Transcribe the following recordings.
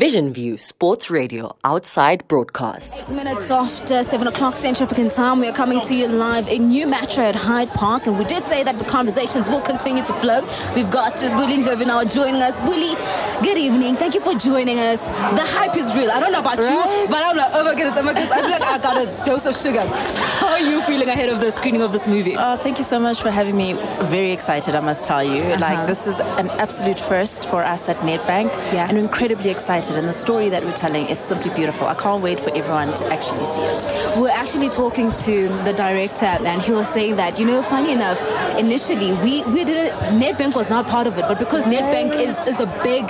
Vision View Sports Radio outside broadcast. Eight minutes after 7 o'clock Central African time, we are coming to you live in Nu Metro at Hyde Park. And we did say that the conversations will continue to flow. We've got uh, Buli now joining us. Buli, good evening. Thank you for joining us. The hype is real. I don't know about right? you, but I'm like, oh my goodness, oh my goodness. I feel like I got a dose of sugar. How are you feeling ahead of the screening of this movie? Oh, thank you so much for having me. Very excited, I must tell you. Uh-huh. Like, this is an absolute first for us at Nedbank. Yeah. And incredibly excited. And the story that we're telling is simply beautiful. I can't wait for everyone to actually see it. We're actually talking to the director, and he was saying that, you know, funny enough, initially we, we did it, Nedbank was not part of it, but because Nedbank is, is a big,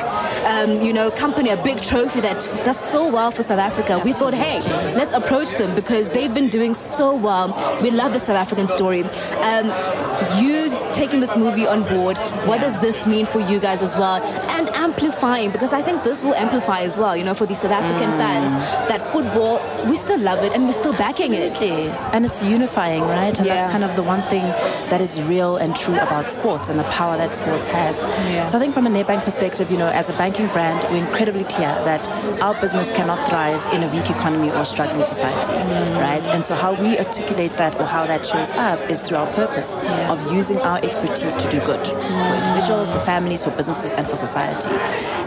um, you know, company, a big trophy that does so well for South Africa, we thought, hey, let's approach them because they've been doing so well. We love the South African story. Um, you taking this movie on board, what does this mean for you guys as well? And amplifying, because I think this will amplify as well, you know, for the South African mm. fans, that football, we still love it and we're still backing Absolutely. it. And it's unifying, right? And yeah. that's kind of the one thing that is real and true about sports and the power that sports has. Yeah. So I think from a Nedbank perspective, you know, as a banking brand, we're incredibly clear that our business cannot thrive in a weak economy or struggling society, mm. right? And so how we articulate that or how that shows up is through our purpose yeah. of using our expertise to do good mm. for individuals, for families, for businesses, and for society.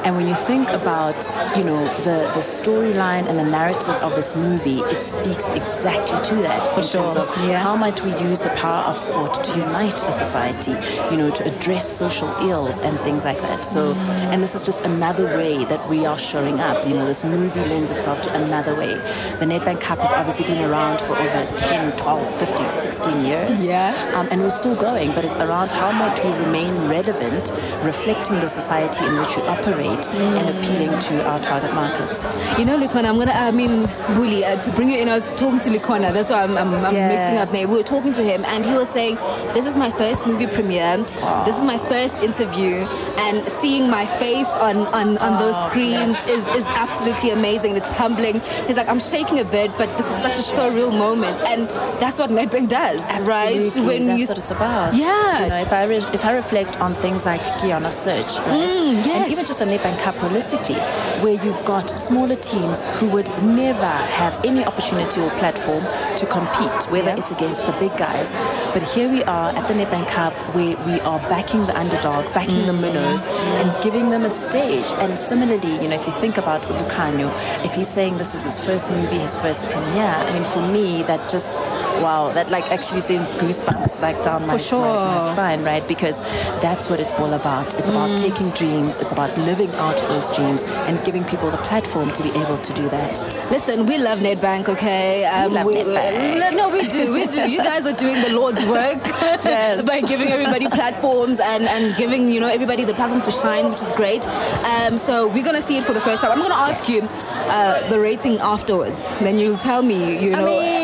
And when you think about, you know, the, the storyline and the narrative of this movie, it speaks exactly to that for in sure. terms of yeah. how might we use the power of sport to unite a society, you know, to address social ills and things like that. So, mm. and this is just another way that we are showing up. You know, this movie lends itself to another way. The Nedbank Cup has obviously been around for over 10, 12, 15, 16 years. Yeah. Um, and we're still going, but it's around how might we remain relevant, reflecting the society in which we operate and appealing to our target markets. You know, Lukhanyo, I'm going to, I mean, Buli, uh, to bring you in, I was talking to Lukhanyo, that's why I'm, I'm, I'm yeah. mixing up there. We were talking to him, and he was saying, This is my first movie premiere, this is my first interview, and seeing my face on, on, on those screens yes. is, is absolutely amazing. It's humbling. He's like, I'm shaking a bit, but this is such a surreal moment. And that's what Nedbank does, Absolutely. right? When that's you, what it's about. Yeah. You know, if I, re- if I reflect on things like Kiana Search, right? Mm, yes. And even just a Nedbank Cup holistically, where you've got smaller teams who would never have any opportunity or platform to compete, whether yeah. it's against the big guys. But here we are at the Nedbank Cup where we are backing the underdog, backing mm. the minnows, and giving them a stage. And similarly, you know, if you think about Lukhanyo, if he's saying this is his first movie, his first premiere, I mean, for me, that just, wow, that like actually sends goosebumps like down my, sure. my, my spine, right? Because that's what it's all about. It's mm. about taking dreams, it's about living out those dreams and giving people the platform to be able to do that. Listen, we love Nedbank, okay? Um, we love we, Nedbank. No, we do, we do. You guys are doing the Lord's work yes. by giving everybody platforms and, and giving, you know, everybody the platform to shine, which is great. Um, so we're going to see it for the first time. I'm going to ask you uh, the rating afterwards. Then you'll tell me, you know. I mean,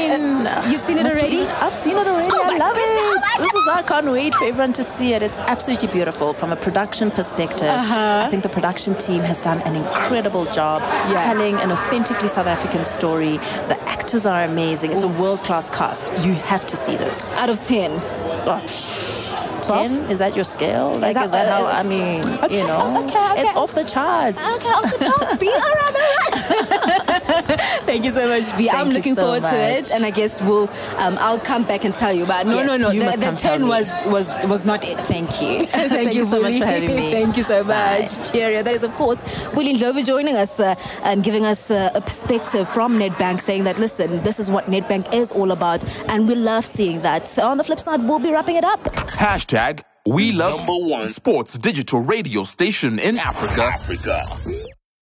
you've seen it already? I've seen it already. Oh I love it. Oh this is, I can't wait for everyone to see it. It's absolutely beautiful from a production perspective. Uh-huh. I think the production team has done an incredible job yeah. telling an authentically South African story. The actors are amazing. It's a world class cast. You have to see this. Out of 10. Oh. 10? Is that your scale? Like, is that, is that how, I mean, okay, you know, okay, okay. it's off the charts. Okay, off the charts, B. All right, all right. Thank you so much, B. am looking so forward much. to it, and I guess we'll, um, I'll come back and tell you. But no, yes, no, no, the, the 10 was, was, was not it. Thank you. Thank, Thank you so much for having me. Thank you so much. Cheerio. That is, of course, Buli Ndlovu joining us uh, and giving us uh, a perspective from Nedbank, saying that, listen, this is what Nedbank is all about, and we love seeing that. So on the flip side, we'll be wrapping it up. Hashtag we love Number one sports digital radio station in Africa. Africa.